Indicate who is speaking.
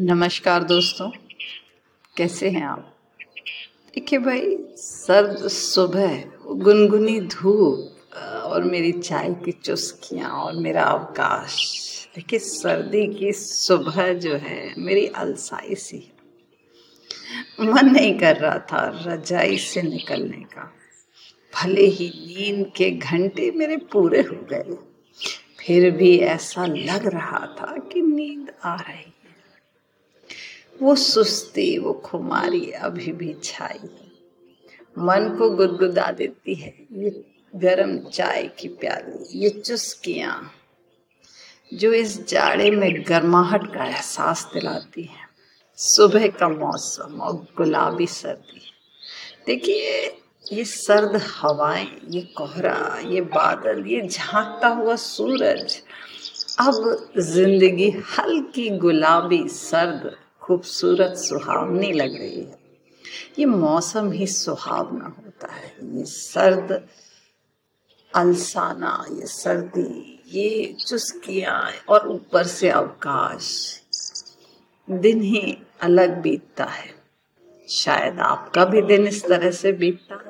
Speaker 1: नमस्कार दोस्तों, कैसे हैं आप? देखिए भाई, सर्द सुबह, गुनगुनी धूप और मेरी चाय की चुस्कियाँ और मेरा अवकाश। देखिए, सर्दी की सुबह जो है, मेरी अलसाई सी मन नहीं कर रहा था रजाई से निकलने का। भले ही नींद के घंटे मेरे पूरे हो गए, फिर भी ऐसा लग रहा था कि नींद आ रही। वो सुस्ती, वो खुमारी अभी भी छाई मन को गुदगुदा देती है, ये गरम चाय की प्याली, ये चुस्कियाँ, जो इस जाड़े में गर्माहट का एहसास दिलाती है। सुबह का मौसम और गुलाबी सर्दी। देखिए, ये सर्द हवाएँ, ये कोहरा, ये बादल, ये झांकता हुआ सूरज, अब ज़िंदगी हल्की गुलाबी सर्द खूबसूरत सुहावनी लग रही है। ये मौसम ही सुहावना होता है। ये सर्द अलसाना, ये सर्दी, ये चुस्कियाँ और ऊपर से अवकाश। दिन ही अलग बीतता है। शायद आपका भी दिन इस तरह से बीतता है।